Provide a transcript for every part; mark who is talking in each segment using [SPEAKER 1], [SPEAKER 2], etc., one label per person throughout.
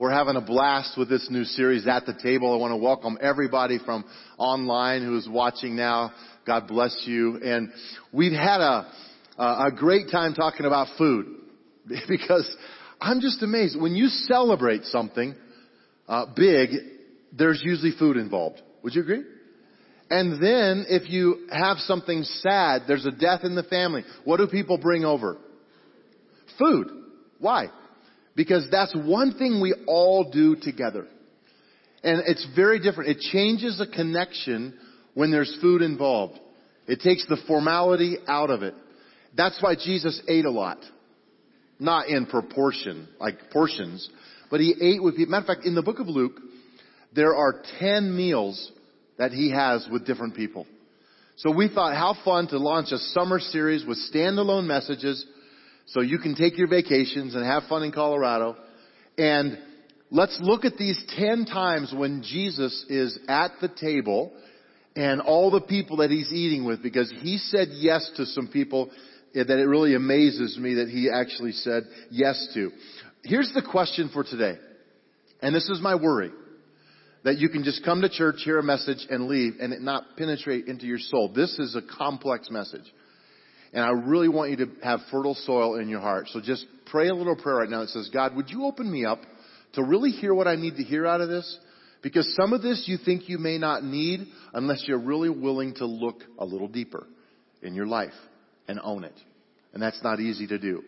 [SPEAKER 1] We're having a blast with this new series at the table. I want to welcome everybody from online who's watching now. God bless you. And we've had a, a great time talking about food because I'm just amazed. When you celebrate something uh, big, there's usually food involved. Would you agree? And then if you have something sad, there's a death in the family. What do people bring over? Food. Why? Because that's one thing we all do together. And it's very different. It changes the connection when there's food involved. It takes the formality out of it. That's why Jesus ate a lot. Not in proportion, like portions, but he ate with people. Matter of fact, in the book of Luke, there are 10 meals that he has with different people. So we thought how fun to launch a summer series with standalone messages so you can take your vacations and have fun in Colorado. And let's look at these 10 times when Jesus is at the table and all the people that he's eating with because he said yes to some people eh, that it really amazes me that he actually said yes to. Here's the question for today. And this is my worry. That you can just come to church, hear a message, and leave, and it not penetrate into your soul. This is a complex message. And I really want you to have fertile soil in your heart. So just pray a little prayer right now that says, God, would you open me up to really hear what I need to hear out of this? Because some of this you think you may not need unless you're really willing to look a little deeper in your life and own it. And that's not easy to do.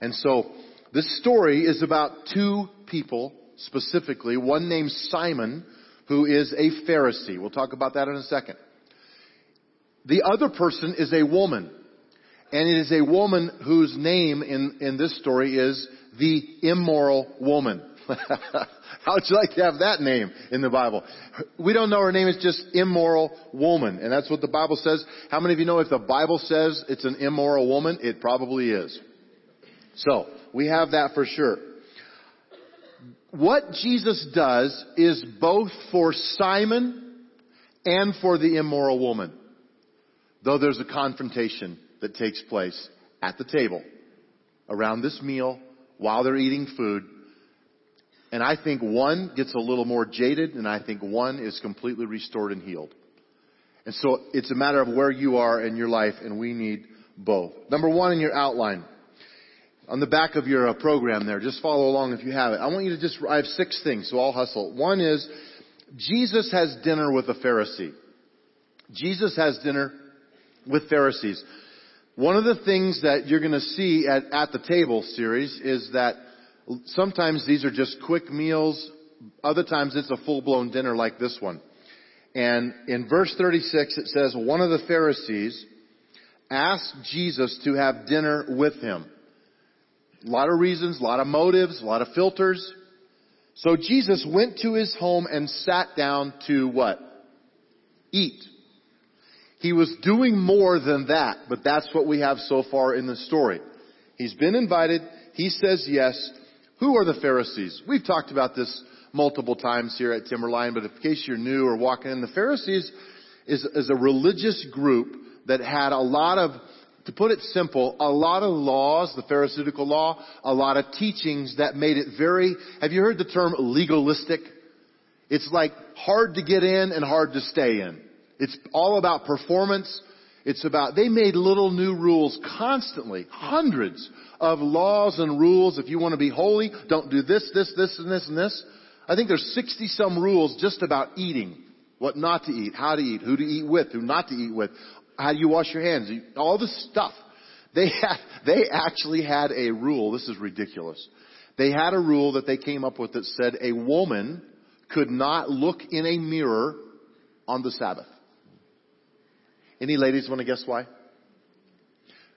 [SPEAKER 1] And so this story is about two people specifically, one named Simon who is a Pharisee. We'll talk about that in a second. The other person is a woman and it is a woman whose name in, in this story is the immoral woman. How would you like to have that name in the Bible? We don't know her name is just immoral woman. And that's what the Bible says. How many of you know if the Bible says it's an immoral woman? It probably is. So, we have that for sure. What Jesus does is both for Simon and for the immoral woman. Though there's a confrontation that takes place at the table around this meal while they're eating food. And I think one gets a little more jaded and I think one is completely restored and healed. And so it's a matter of where you are in your life and we need both. Number one in your outline. On the back of your uh, program there, just follow along if you have it. I want you to just, I have six things, so I'll hustle. One is, Jesus has dinner with a Pharisee. Jesus has dinner with Pharisees. One of the things that you're going to see at, at the table series is that sometimes these are just quick meals. Other times it's a full-blown dinner like this one. And in verse 36 it says, one of the Pharisees asked Jesus to have dinner with him. A lot of reasons, a lot of motives, a lot of filters. So Jesus went to his home and sat down to what? Eat. He was doing more than that, but that's what we have so far in the story. He's been invited. He says yes. Who are the Pharisees? We've talked about this multiple times here at Timberline, but in case you're new or walking in, the Pharisees is, is a religious group that had a lot of, to put it simple, a lot of laws, the Pharisaical law, a lot of teachings that made it very, have you heard the term legalistic? It's like hard to get in and hard to stay in. It's all about performance. It's about, they made little new rules constantly, hundreds of laws and rules. If you want to be holy, don't do this, this, this, and this, and this. I think there's 60 some rules just about eating. What not to eat, how to eat, who to eat with, who not to eat with, how do you wash your hands, all this stuff. They had, they actually had a rule. This is ridiculous. They had a rule that they came up with that said a woman could not look in a mirror on the Sabbath. Any ladies want to guess why?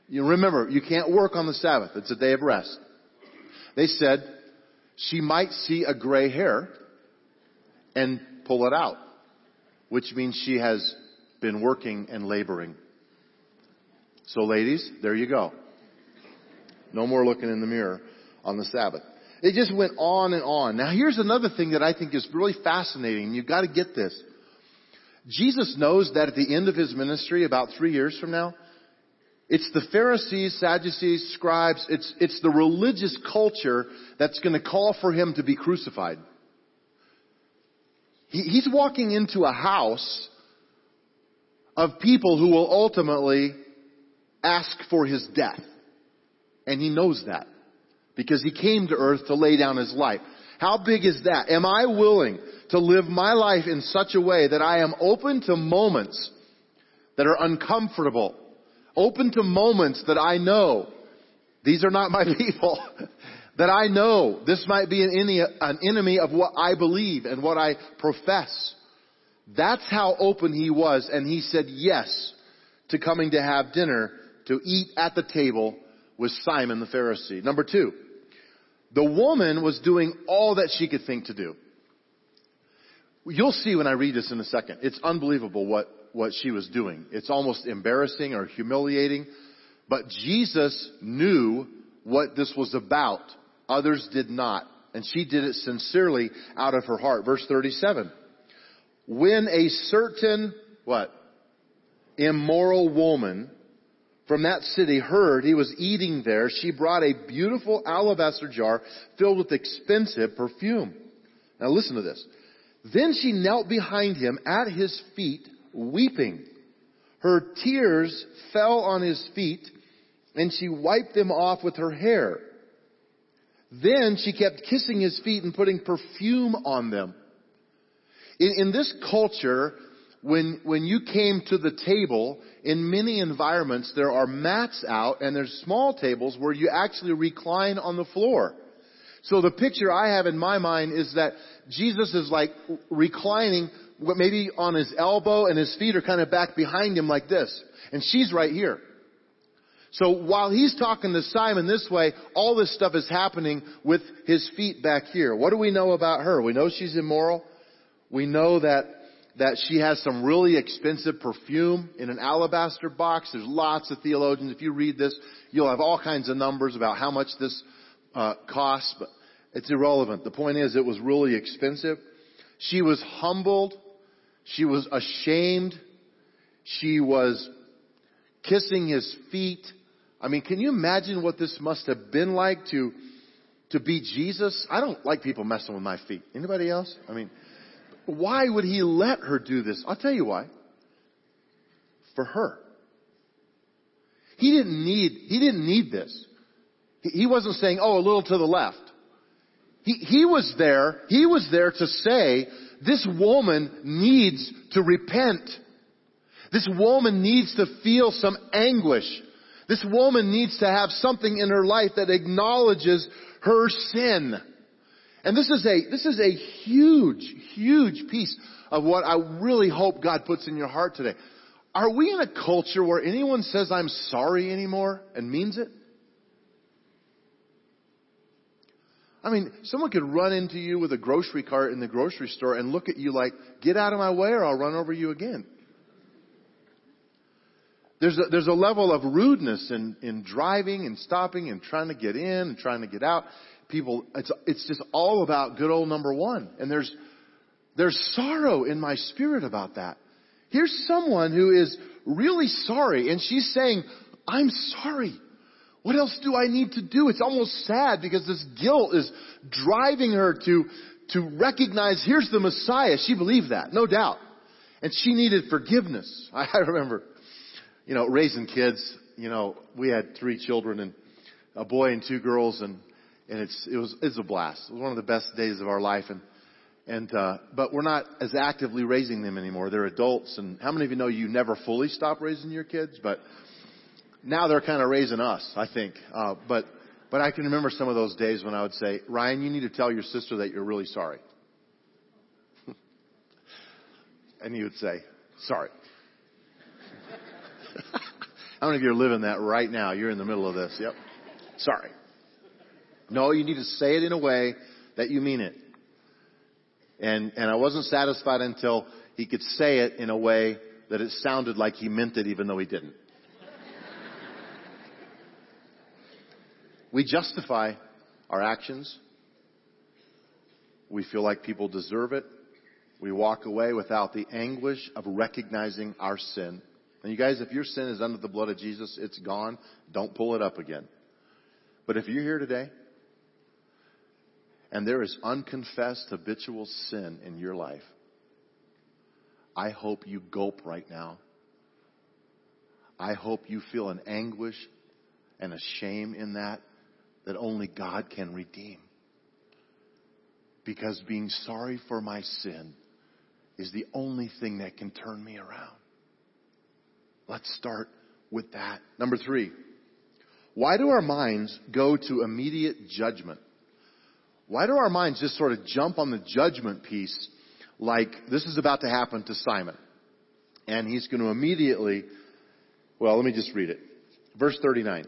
[SPEAKER 1] You remember, you can't work on the Sabbath. It's a day of rest. They said she might see a gray hair and pull it out, which means she has been working and laboring. So ladies, there you go. No more looking in the mirror on the Sabbath. It just went on and on. Now here's another thing that I think is really fascinating. You've got to get this. Jesus knows that at the end of his ministry, about three years from now, It's the Pharisees, Sadducees, scribes, it's, it's the religious culture that's going to call for him to be crucified. He, he's walking into a house of people who will ultimately ask for his death. And he knows that because he came to earth to lay down his life. How big is that? Am I willing to live my life in such a way that I am open to moments that are uncomfortable, open to moments that I know these are not my people, that I know this might be an enemy of what I believe and what I profess. That's how open he was, and he said yes to coming to have dinner, to eat at the table with Simon the Pharisee. Number two, the woman was doing all that she could think to do. You'll see when I read this in a second. It's unbelievable what, what she was doing. It's almost embarrassing or humiliating. But Jesus knew what this was about. Others did not. And she did it sincerely out of her heart. Verse 37. When a certain, what? Immoral woman from that city heard he was eating there, she brought a beautiful alabaster jar filled with expensive perfume. Now listen to this. Then she knelt behind him at his feet, weeping. Her tears fell on his feet, and she wiped them off with her hair. Then she kept kissing his feet and putting perfume on them. In, in this culture, when, when you came to the table, in many environments, there are mats out and there's small tables where you actually recline on the floor. So the picture I have in my mind is that Jesus is like reclining, maybe on his elbow and his feet are kind of back behind him like this. And she's right here. So while he's talking to Simon this way, all this stuff is happening with his feet back here. What do we know about her? We know she's immoral. We know that that she has some really expensive perfume in an alabaster box. There's lots of theologians. If you read this, you'll have all kinds of numbers about how much this uh, costs, but it's irrelevant. The point is, it was really expensive. She was humbled. She was ashamed. She was kissing his feet. I mean, can you imagine what this must have been like to to be Jesus? I don't like people messing with my feet. Anybody else? I mean, why would he let her do this? I'll tell you why. For her. He didn't need, he didn't need this. He wasn't saying, oh, a little to the left. He, he was there, he was there to say, this woman needs to repent. This woman needs to feel some anguish. This woman needs to have something in her life that acknowledges her sin. And this is a, this is a huge, huge piece of what I really hope God puts in your heart today. Are we in a culture where anyone says I'm sorry anymore and means it? I mean, someone could run into you with a grocery cart in the grocery store and look at you like, get out of my way or I'll run over you again. There's a, there's a level of rudeness in, in driving and stopping and trying to get in and trying to get out people, it's, it's just all about good old number one. And there's, there's sorrow in my spirit about that. Here's someone who is really sorry and she's saying, I'm sorry. What else do I need to do? It's almost sad because this guilt is driving her to, to recognize here's the Messiah. She believed that, no doubt. And she needed forgiveness. I remember, you know, raising kids, you know, we had three children and a boy and two girls and and it's it was it's a blast. It was one of the best days of our life, and and uh, but we're not as actively raising them anymore. They're adults, and how many of you know you never fully stop raising your kids, but now they're kind of raising us, I think. Uh, but but I can remember some of those days when I would say, Ryan, you need to tell your sister that you're really sorry, and he would say, sorry. How many of you are living that right now? You're in the middle of this. Yep. Sorry. No, you need to say it in a way that you mean it. And, and I wasn't satisfied until he could say it in a way that it sounded like he meant it even though he didn't. we justify our actions. We feel like people deserve it. We walk away without the anguish of recognizing our sin. And you guys, if your sin is under the blood of Jesus, it's gone. Don't pull it up again. But if you're here today and there is unconfessed habitual sin in your life, I hope you gulp right now. I hope you feel an anguish and a shame in that that only God can redeem. Because being sorry for my sin is the only thing that can turn me around. Let's start with that. Number three, why do our minds go to immediate judgment? Why do our minds just sort of jump on the judgment piece like this is about to happen to Simon? And he's going to immediately, well, let me just read it. Verse 39.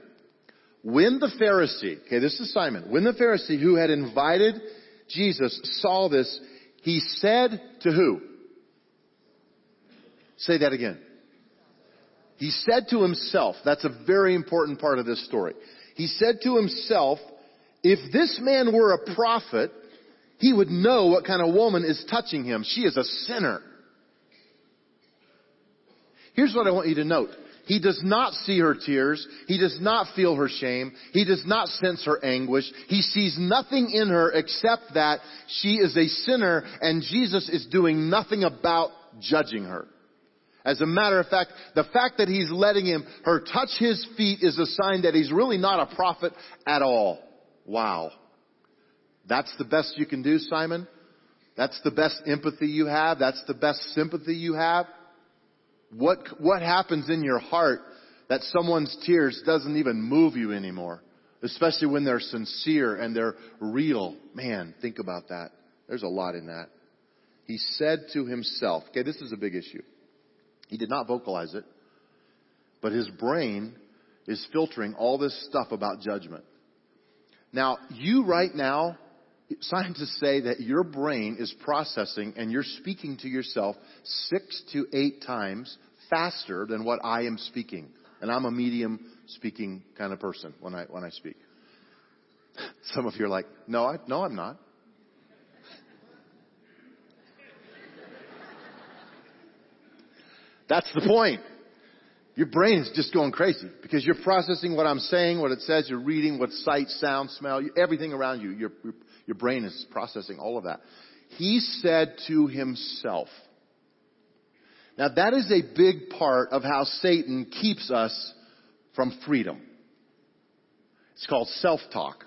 [SPEAKER 1] When the Pharisee, okay, this is Simon, when the Pharisee who had invited Jesus saw this, he said to who? Say that again. He said to himself, that's a very important part of this story. He said to himself, if this man were a prophet, he would know what kind of woman is touching him. She is a sinner. Here's what I want you to note. He does not see her tears. He does not feel her shame. He does not sense her anguish. He sees nothing in her except that she is a sinner and Jesus is doing nothing about judging her. As a matter of fact, the fact that he's letting him, her touch his feet is a sign that he's really not a prophet at all. Wow. That's the best you can do, Simon? That's the best empathy you have? That's the best sympathy you have? What, what happens in your heart that someone's tears doesn't even move you anymore? Especially when they're sincere and they're real. Man, think about that. There's a lot in that. He said to himself, okay, this is a big issue. He did not vocalize it, but his brain is filtering all this stuff about judgment. Now, you right now, scientists say that your brain is processing and you're speaking to yourself six to eight times faster than what I am speaking. And I'm a medium speaking kind of person when I, when I speak. Some of you are like, no, I, no, I'm not. That's the point. Your brain is just going crazy because you're processing what I'm saying, what it says, you're reading what sight, sound, smell, everything around you. Your, your, brain is processing all of that. He said to himself. Now that is a big part of how Satan keeps us from freedom. It's called self-talk.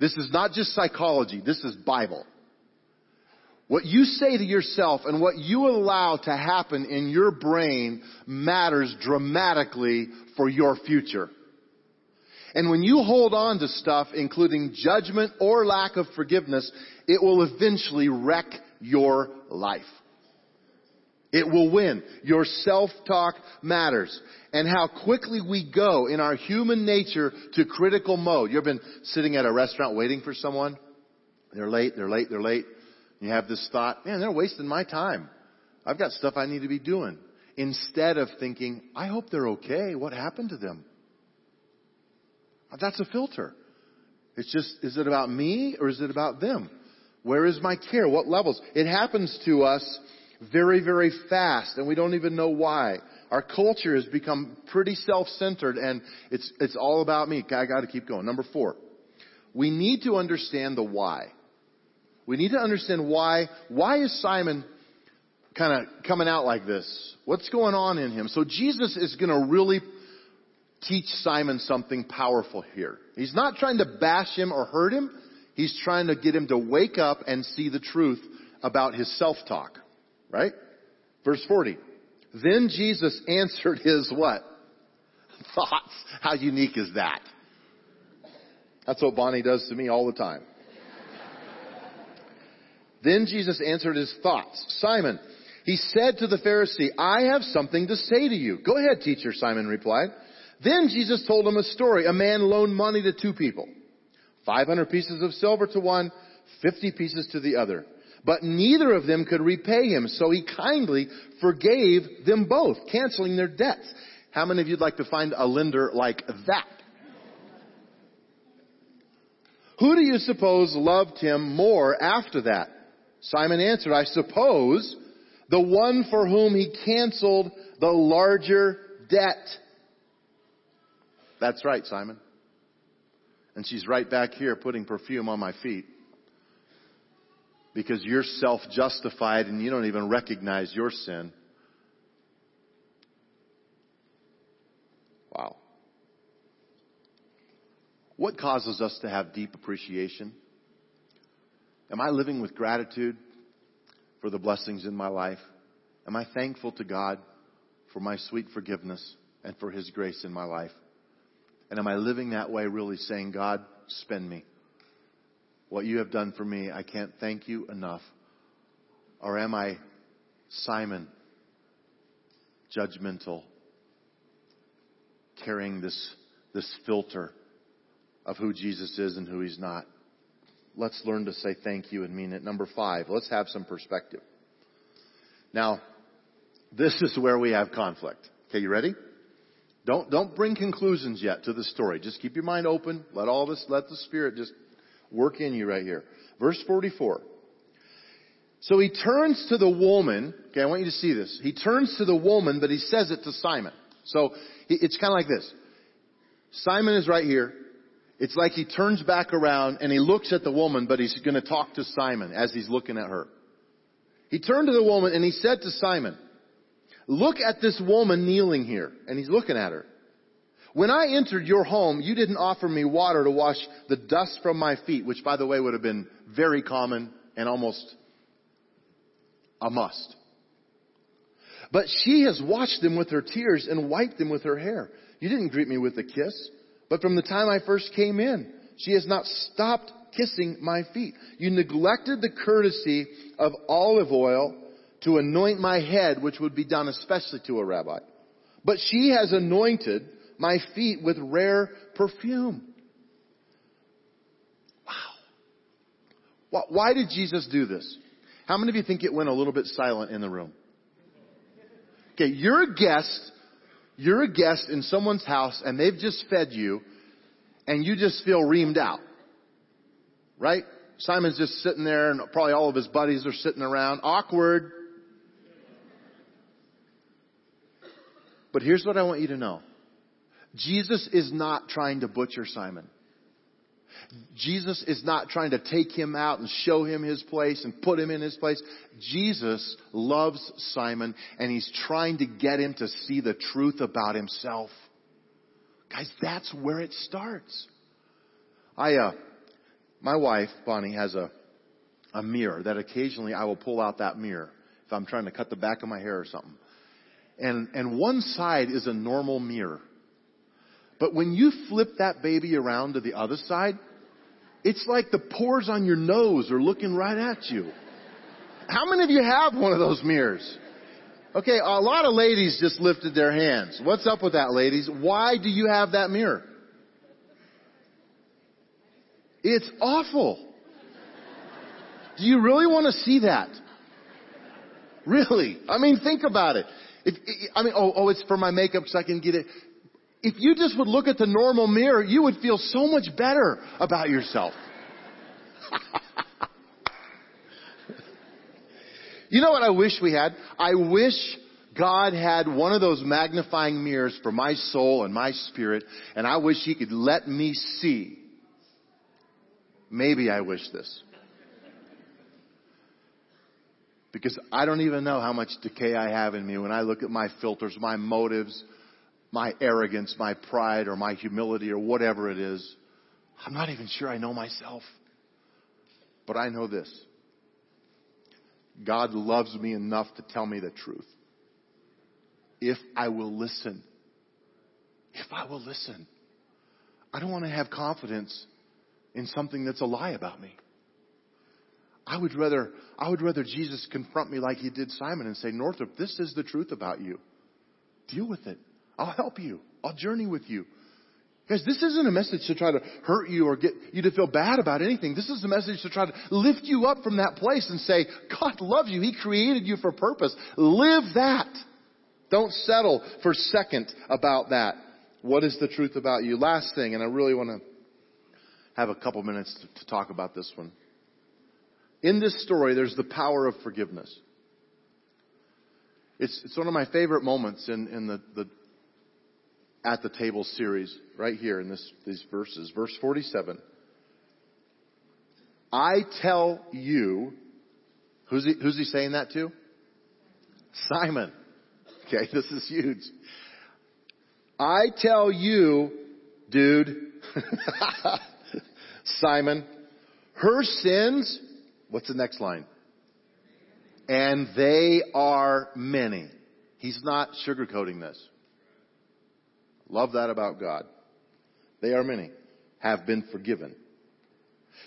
[SPEAKER 1] This is not just psychology, this is Bible. What you say to yourself and what you allow to happen in your brain matters dramatically for your future. And when you hold on to stuff, including judgment or lack of forgiveness, it will eventually wreck your life. It will win. Your self-talk matters. And how quickly we go in our human nature to critical mode. You've been sitting at a restaurant waiting for someone. They're late, they're late, they're late. You have this thought, man, they're wasting my time. I've got stuff I need to be doing. Instead of thinking, I hope they're okay. What happened to them? That's a filter. It's just, is it about me or is it about them? Where is my care? What levels? It happens to us very, very fast and we don't even know why. Our culture has become pretty self-centered and it's, it's all about me. I gotta keep going. Number four. We need to understand the why. We need to understand why, why is Simon kind of coming out like this? What's going on in him? So Jesus is going to really teach Simon something powerful here. He's not trying to bash him or hurt him. He's trying to get him to wake up and see the truth about his self-talk. Right? Verse 40. Then Jesus answered his what? Thoughts. How unique is that? That's what Bonnie does to me all the time. Then Jesus answered his thoughts. Simon, he said to the Pharisee, I have something to say to you. Go ahead, teacher, Simon replied. Then Jesus told him a story. A man loaned money to two people. 500 pieces of silver to one, 50 pieces to the other. But neither of them could repay him, so he kindly forgave them both, canceling their debts. How many of you'd like to find a lender like that? Who do you suppose loved him more after that? Simon answered, I suppose The one for whom he canceled the larger debt. That's right, Simon. And she's right back here putting perfume on my feet. Because you're self-justified and you don't even recognize your sin. Wow. What causes us to have deep appreciation? Am I living with gratitude for the blessings in my life? Am I thankful to God for my sweet forgiveness and for His grace in my life? And am I living that way really saying, God, spend me? What you have done for me, I can't thank you enough. Or am I Simon, judgmental, carrying this, this filter of who Jesus is and who he's not. Let's learn to say thank you and mean it. Number five, let's have some perspective. Now, this is where we have conflict. Okay, you ready? Don't, don't bring conclusions yet to the story. Just keep your mind open. Let all this, let the Spirit just work in you right here. Verse 44. So he turns to the woman. Okay, I want you to see this. He turns to the woman, but he says it to Simon. So it's kind of like this. Simon is right here. It's like he turns back around and he looks at the woman, but he's going to talk to Simon as he's looking at her. He turned to the woman and he said to Simon, look at this woman kneeling here. And he's looking at her. When I entered your home, you didn't offer me water to wash the dust from my feet, which by the way would have been very common and almost a must. But she has washed them with her tears and wiped them with her hair. You didn't greet me with a kiss. But from the time I first came in, she has not stopped kissing my feet. You neglected the courtesy of olive oil to anoint my head, which would be done especially to a rabbi. But she has anointed my feet with rare perfume. Wow. Why did Jesus do this? How many of you think it went a little bit silent in the room? Okay, you're a guest you're a guest in someone's house and they've just fed you and you just feel reamed out. Right? Simon's just sitting there and probably all of his buddies are sitting around. Awkward. But here's what I want you to know. Jesus is not trying to butcher Simon. Jesus is not trying to take him out and show him his place and put him in his place. Jesus loves Simon and he's trying to get him to see the truth about himself. Guys, that's where it starts. I, uh, my wife, Bonnie, has a, a mirror that occasionally I will pull out that mirror if I'm trying to cut the back of my hair or something. And, and one side is a normal mirror. But when you flip that baby around to the other side, it's like the pores on your nose are looking right at you. How many of you have one of those mirrors? Okay, a lot of ladies just lifted their hands. What's up with that, ladies? Why do you have that mirror? It's awful. Do you really want to see that? Really? I mean, think about it. If, I mean, oh, oh, it's for my makeup so I can get it. If you just would look at the normal mirror, you would feel so much better about yourself. you know what I wish we had? I wish God had one of those magnifying mirrors for my soul and my spirit, and I wish He could let me see. Maybe I wish this. Because I don't even know how much decay I have in me when I look at my filters, my motives, my arrogance, my pride, or my humility, or whatever it is. I'm not even sure I know myself. But I know this. God loves me enough to tell me the truth. If I will listen. If I will listen. I don't want to have confidence in something that's a lie about me. I would rather, I would rather Jesus confront me like he did Simon and say, Northrop, this is the truth about you. Deal with it. I'll help you. I'll journey with you. Guys, this isn't a message to try to hurt you or get you to feel bad about anything. This is a message to try to lift you up from that place and say, God loves you. He created you for purpose. Live that. Don't settle for second about that. What is the truth about you? Last thing, and I really want to have a couple minutes to, to talk about this one. In this story, there's the power of forgiveness. It's, it's one of my favorite moments in, in the, the at the table series right here in this, these verses. Verse 47. I tell you, who's he, who's he saying that to? Simon. Okay, this is huge. I tell you, dude, Simon, her sins, what's the next line? And they are many. He's not sugarcoating this. Love that about God. They are many. Have been forgiven.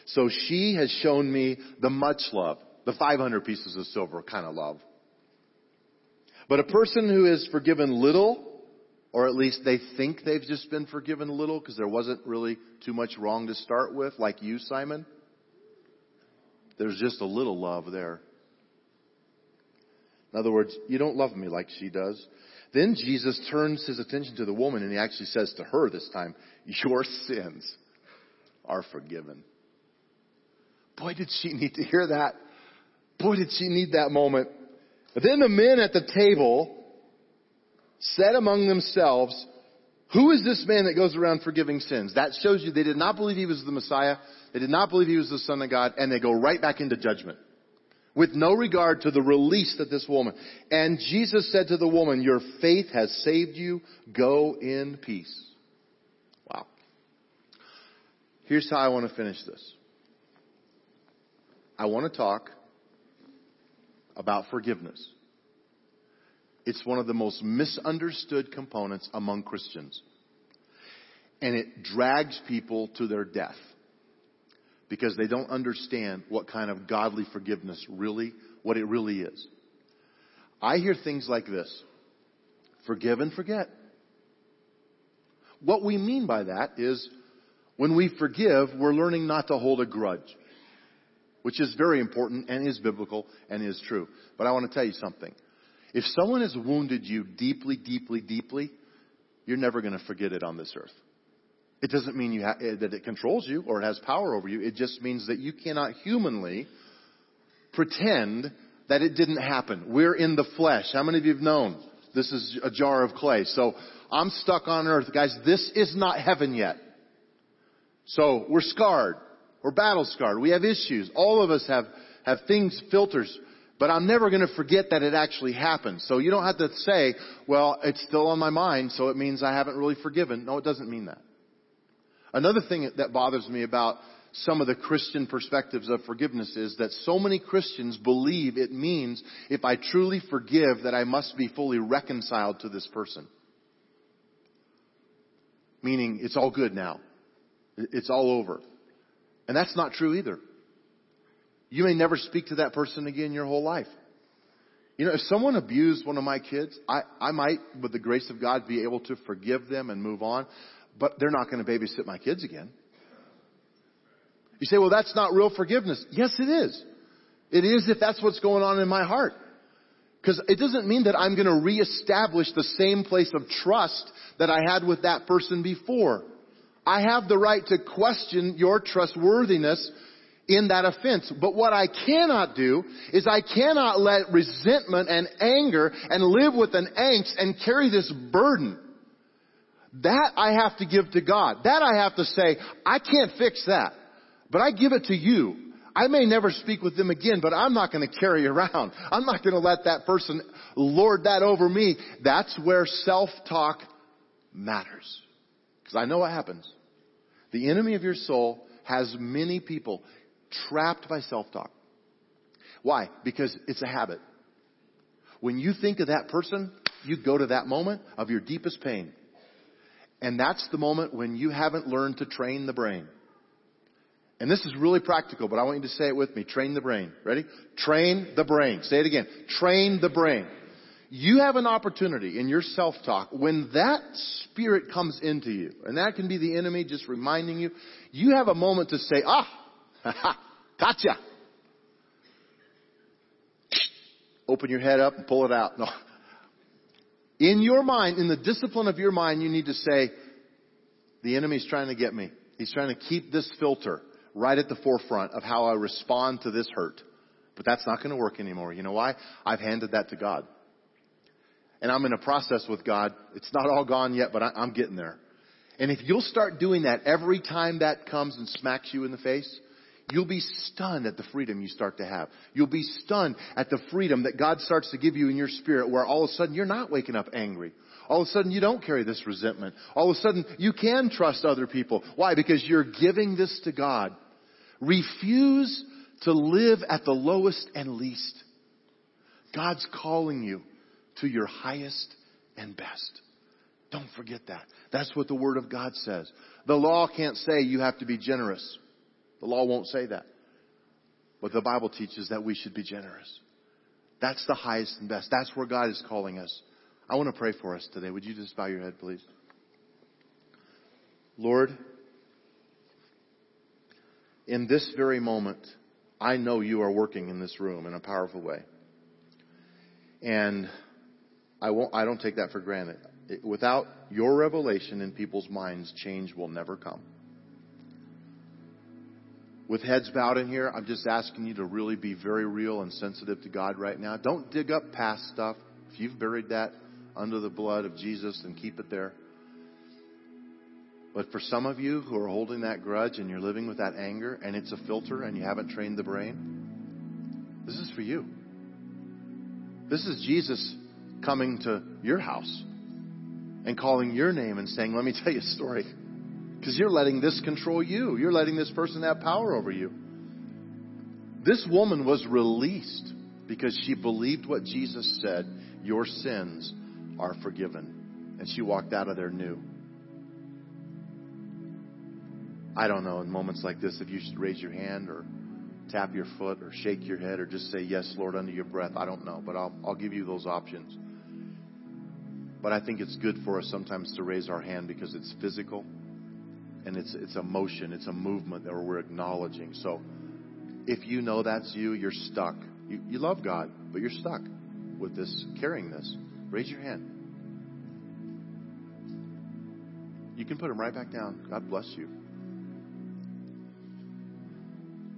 [SPEAKER 1] So she has shown me the much love, the 500 pieces of silver kind of love. But a person who is forgiven little, or at least they think they've just been forgiven little because there wasn't really too much wrong to start with, like you, Simon, there's just a little love there. In other words, you don't love me like she does. Then Jesus turns his attention to the woman and he actually says to her this time, Your sins are forgiven. Boy, did she need to hear that. Boy, did she need that moment. But then the men at the table said among themselves, Who is this man that goes around forgiving sins? That shows you they did not believe he was the Messiah. They did not believe he was the Son of God. And they go right back into judgment with no regard to the release that this woman. And Jesus said to the woman, Your faith has saved you. Go in peace. Wow. Here's how I want to finish this. I want to talk about forgiveness. It's one of the most misunderstood components among Christians. And it drags people to their death because they don't understand what kind of godly forgiveness really, what it really is. I hear things like this. Forgive and forget. What we mean by that is when we forgive, we're learning not to hold a grudge, which is very important and is biblical and is true. But I want to tell you something. If someone has wounded you deeply, deeply, deeply, you're never going to forget it on this earth. It doesn't mean you ha- eh, that it controls you or it has power over you. It just means that you cannot humanly pretend that it didn't happen. We're in the flesh. How many of you have known? This is a jar of clay. So I'm stuck on earth. Guys, this is not heaven yet. So we're scarred. We're battle scarred. We have issues. All of us have, have things, filters. But I'm never going to forget that it actually happened. So you don't have to say, well, it's still on my mind, so it means I haven't really forgiven. No, it doesn't mean that. Another thing that bothers me about some of the Christian perspectives of forgiveness is that so many Christians believe it means if I truly forgive that I must be fully reconciled to this person. Meaning it's all good now. It's all over. And that's not true either. You may never speak to that person again your whole life. You know, if someone abused one of my kids, I, I might, with the grace of God, be able to forgive them and move on but they're not going to babysit my kids again. You say, well, that's not real forgiveness. Yes, it is. It is if that's what's going on in my heart. Because it doesn't mean that I'm going to reestablish the same place of trust that I had with that person before. I have the right to question your trustworthiness in that offense. But what I cannot do is I cannot let resentment and anger and live with an angst and carry this burden that I have to give to God. That I have to say, I can't fix that. But I give it to you. I may never speak with them again, but I'm not going to carry around. I'm not going to let that person lord that over me. That's where self-talk matters. Because I know what happens. The enemy of your soul has many people trapped by self-talk. Why? Because it's a habit. When you think of that person, you go to that moment of your deepest pain. And that's the moment when you haven't learned to train the brain. And this is really practical, but I want you to say it with me. Train the brain. Ready? Train the brain. Say it again. Train the brain. You have an opportunity in your self-talk when that spirit comes into you, and that can be the enemy just reminding you, you have a moment to say, ah, ha, ha, gotcha. Open your head up and pull it out. No. In your mind, in the discipline of your mind, you need to say, the enemy's trying to get me. He's trying to keep this filter right at the forefront of how I respond to this hurt. But that's not going to work anymore. You know why? I've handed that to God. and I'm in a process with God. It's not all gone yet, but I, I'm getting there. And if you'll start doing that every time that comes and smacks you in the face, you'll be stunned at the freedom you start to have. You'll be stunned at the freedom that God starts to give you in your spirit where all of a sudden you're not waking up angry. All of a sudden you don't carry this resentment. All of a sudden you can trust other people. Why? Because you're giving this to God. Refuse to live at the lowest and least. God's calling you to your highest and best. Don't forget that. That's what the Word of God says. The law can't say you have to be generous. The law won't say that. But the Bible teaches that we should be generous. That's the highest and best. That's where God is calling us. I want to pray for us today. Would you just bow your head, please? Lord, in this very moment, I know you are working in this room in a powerful way. And I won't, I don't take that for granted. Without your revelation in people's minds, change will never come. With heads bowed in here, I'm just asking you to really be very real and sensitive to God right now. Don't dig up past stuff. If you've buried that under the blood of Jesus, then keep it there. But for some of you who are holding that grudge and you're living with that anger and it's a filter and you haven't trained the brain, this is for you. This is Jesus coming to your house and calling your name and saying, Let me tell you a story. Because you're letting this control you. You're letting this person have power over you. This woman was released because she believed what Jesus said Your sins are forgiven. And she walked out of there new. I don't know, in moments like this, if you should raise your hand or tap your foot or shake your head or just say, Yes, Lord, under your breath. I don't know, but I'll, I'll give you those options. But I think it's good for us sometimes to raise our hand because it's physical and it's it's a motion, it's a movement that we're acknowledging. So if you know that's you, you're stuck. You, you love God, but you're stuck with this carrying this. Raise your hand. You can put them right back down. God bless you.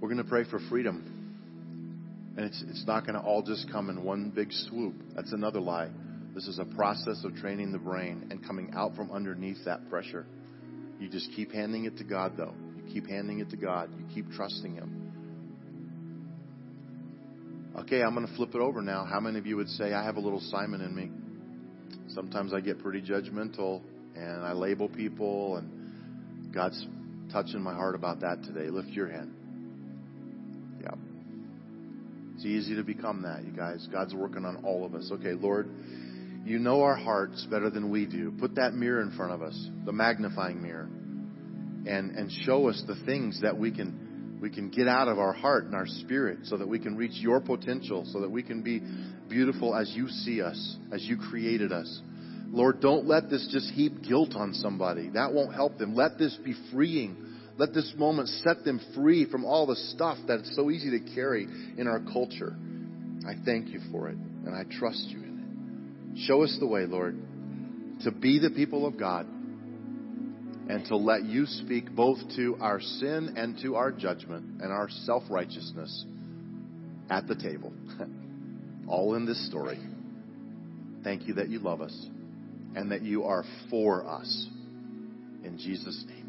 [SPEAKER 1] We're going to pray for freedom. And it's, it's not going to all just come in one big swoop. That's another lie. This is a process of training the brain and coming out from underneath that pressure. You just keep handing it to God, though. You keep handing it to God. You keep trusting Him. Okay, I'm going to flip it over now. How many of you would say, I have a little Simon in me? Sometimes I get pretty judgmental and I label people, and God's touching my heart about that today. Lift your hand. Yeah. It's easy to become that, you guys. God's working on all of us. Okay, Lord. You know our hearts better than we do. Put that mirror in front of us, the magnifying mirror, and, and show us the things that we can, we can get out of our heart and our spirit so that we can reach your potential, so that we can be beautiful as you see us, as you created us. Lord, don't let this just heap guilt on somebody. That won't help them. Let this be freeing. Let this moment set them free from all the stuff that's so easy to carry in our culture. I thank you for it, and I trust you. Show us the way, Lord, to be the people of God and to let you speak both to our sin and to our judgment and our self righteousness at the table. All in this story. Thank you that you love us and that you are for us. In Jesus' name.